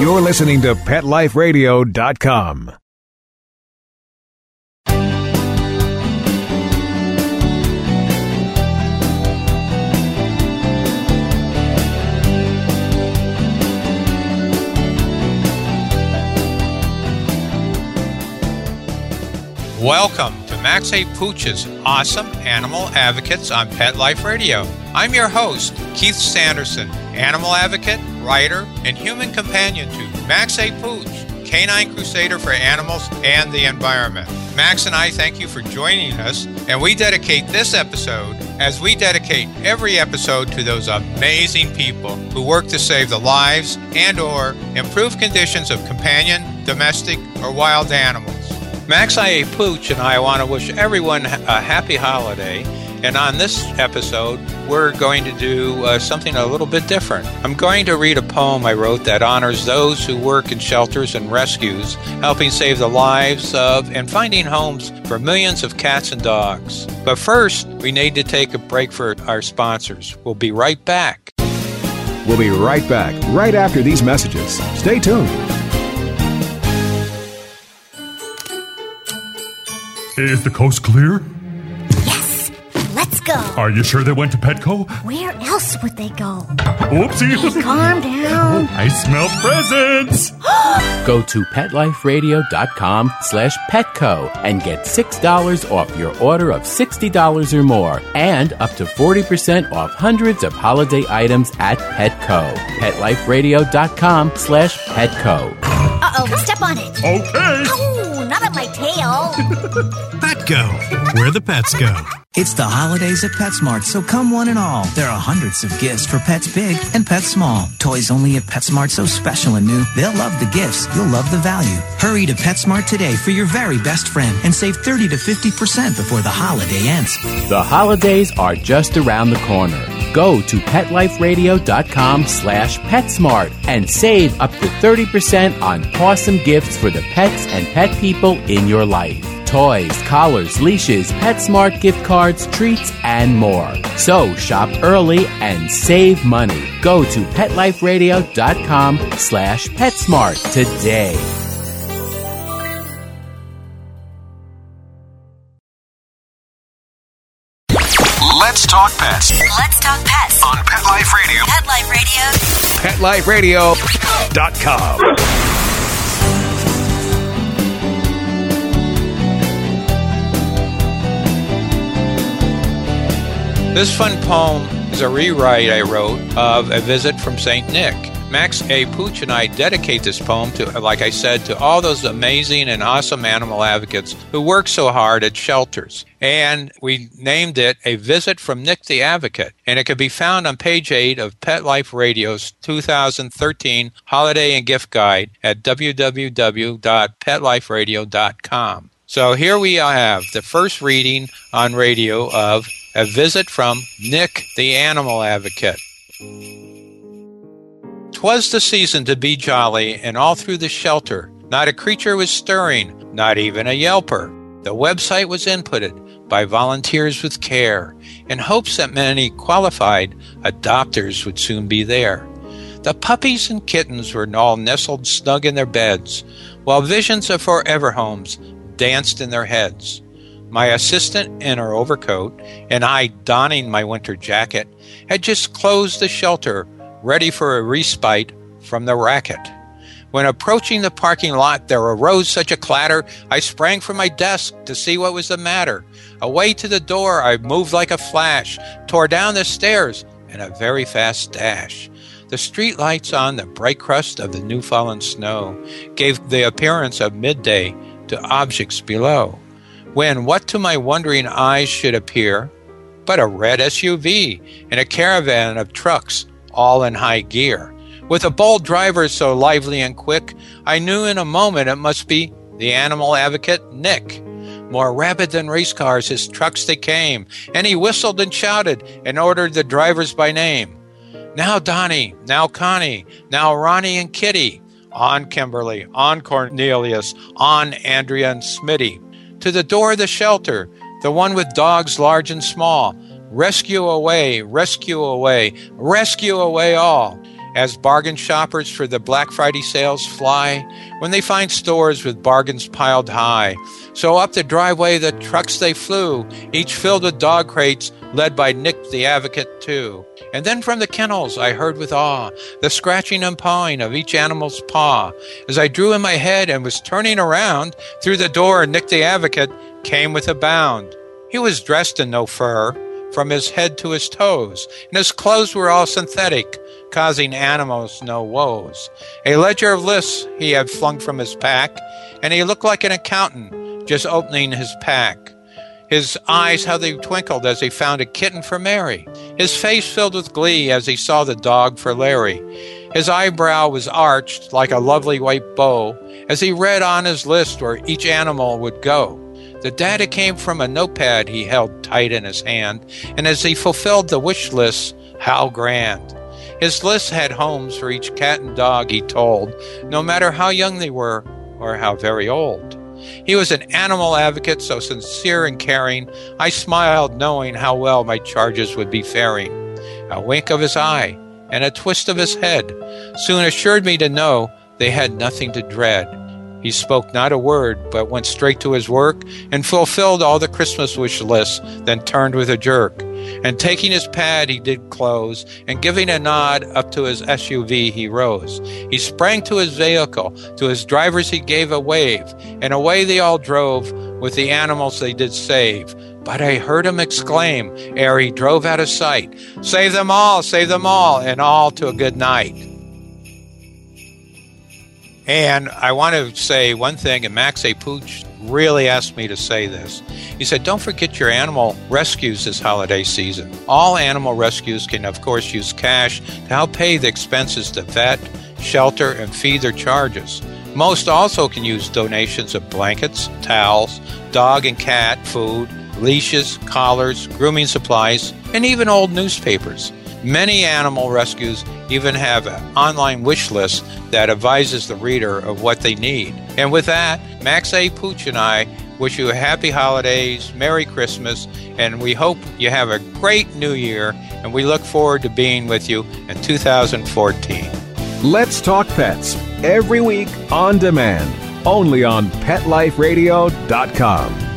You're listening to PetLifeRadio.com. Welcome to Max A. Pooch's Awesome Animal Advocates on Pet Life Radio. I'm your host, Keith Sanderson, animal advocate, writer, and human companion to Max A. Pooch, canine crusader for animals and the environment. Max and I thank you for joining us, and we dedicate this episode as we dedicate every episode to those amazing people who work to save the lives and or improve conditions of companion, domestic, or wild animals. Max I.A. Pooch and I want to wish everyone a happy holiday. And on this episode, we're going to do uh, something a little bit different. I'm going to read a poem I wrote that honors those who work in shelters and rescues, helping save the lives of and finding homes for millions of cats and dogs. But first, we need to take a break for our sponsors. We'll be right back. We'll be right back right after these messages. Stay tuned. Is the coast clear? Yes! Go! Are you sure they went to Petco? Where else would they go? Oopsie! Calm down. I smell presents! Go to PetLifeRadio.com slash Petco and get $6 off your order of $60 or more and up to 40% off hundreds of holiday items at Petco. PetLifeRadio.com slash Petco. Uh-oh, step on it. Okay! Ow, not on my tail. Petco, where the pets go. It's the holidays at PetSmart, so come one and all. There are hundreds of gifts for pets big and pets small. Toys only at PetSmart so special and new. They'll love the gifts. You'll love the value. Hurry to PetSmart today for your very best friend and save 30 to 50% before the holiday ends. The holidays are just around the corner. Go to PetLifeRadio.com slash PetSmart and save up to 30% on awesome gifts for the pets and pet people in your life. Toys, collars, leashes, PetSmart gift cards, treats, and more. So shop early and save money. Go to PetLifeRadio.com slash PetSmart today. Let's talk pets Let's talk pets. on Pet Life Radio. Pet Life Radio. PetLifeRadio.com. This fun poem is a rewrite I wrote of A Visit from St. Nick. Max A. Pooch and I dedicate this poem to, like I said, to all those amazing and awesome animal advocates who work so hard at shelters. And we named it A Visit from Nick the Advocate. And it can be found on page 8 of Pet Life Radio's 2013 Holiday and Gift Guide at www.petliferadio.com. So here we have the first reading on radio of A Visit from Nick the Animal Advocate. 'Twas the season to be jolly, and all through the shelter, not a creature was stirring, not even a yelper. The website was inputted by volunteers with care, in hopes that many qualified adopters would soon be there. The puppies and kittens were all nestled snug in their beds, while visions of forever homes danced in their heads. My assistant in her overcoat, and I donning my winter jacket, had just closed the shelter, ready for a respite from the racket. When approaching the parking lot, there arose such a clatter, I sprang from my desk to see what was the matter. Away to the door, I moved like a flash, tore down the stairs in a very fast dash. The street lights on the bright crust of the new fallen snow gave the appearance of midday to objects below. When what to my wondering eyes should appear but a red SUV and a caravan of trucks all in high gear. With a bold driver so lively and quick, I knew in a moment it must be the animal advocate, Nick. More rapid than race cars, his trucks they came, and he whistled and shouted and ordered the drivers by name. Now Donnie, now Connie, now Ronnie and Kitty. On Kimberly, on Cornelius, on Andrea and Smitty. To the door of the shelter, the one with dogs large and small. Rescue away, rescue away, rescue away all. as bargain shoppers for the Black Friday sales fly, when they find stores with bargains piled high. So up the driveway the trucks they flew, each filled with dog crates, led by Nick the Advocate too. And then from the kennels I heard with awe the scratching and pawing of each animal's paw. As I drew in my head and was turning around, through the door Nick the Advocate came with a bound. He was dressed in no fur, from his head to his toes, and his clothes were all synthetic, causing animals no woes. A ledger of lists he had flung from his pack, and he looked like an accountant just opening his pack. His eyes, how they twinkled as he found a kitten for Mary. His face filled with glee as he saw the dog for Larry. His eyebrow was arched like a lovely white bow as he read on his list where each animal would go. The data came from a notepad he held tight in his hand, and as he fulfilled the wish list, how grand. His list had homes for each cat and dog, he told, no matter how young they were or how very old. He was an animal advocate so sincere and caring, I smiled knowing how well my charges would be faring. A wink of his eye and a twist of his head soon assured me to know they had nothing to dread. He spoke not a word, but went straight to his work and fulfilled all the Christmas wish lists, then turned with a jerk. And taking his pad, he did close, and giving a nod up to his SUV, he rose. He sprang to his vehicle, to his drivers he gave a wave, and away they all drove with the animals they did save. But I heard him exclaim, ere he drove out of sight, Save them all, save them all, and all to a good night. And I want to say one thing, and Max A. Pooch really asked me to say this. He said, Don't forget your animal rescues this holiday season. All animal rescues can, of course, use cash to help pay the expenses to vet, shelter, and feed their charges. Most also can use donations of blankets, towels, dog and cat food, leashes, collars, grooming supplies, and even old newspapers. Many animal rescues even have an online wish list that advises the reader of what they need. And with that, Max A. Pooch and I wish you a happy holidays, Merry Christmas, and we hope you have a great new year. And we look forward to being with you in 2014. Let's Talk Pets every week on demand, only on PetLifeRadio.com.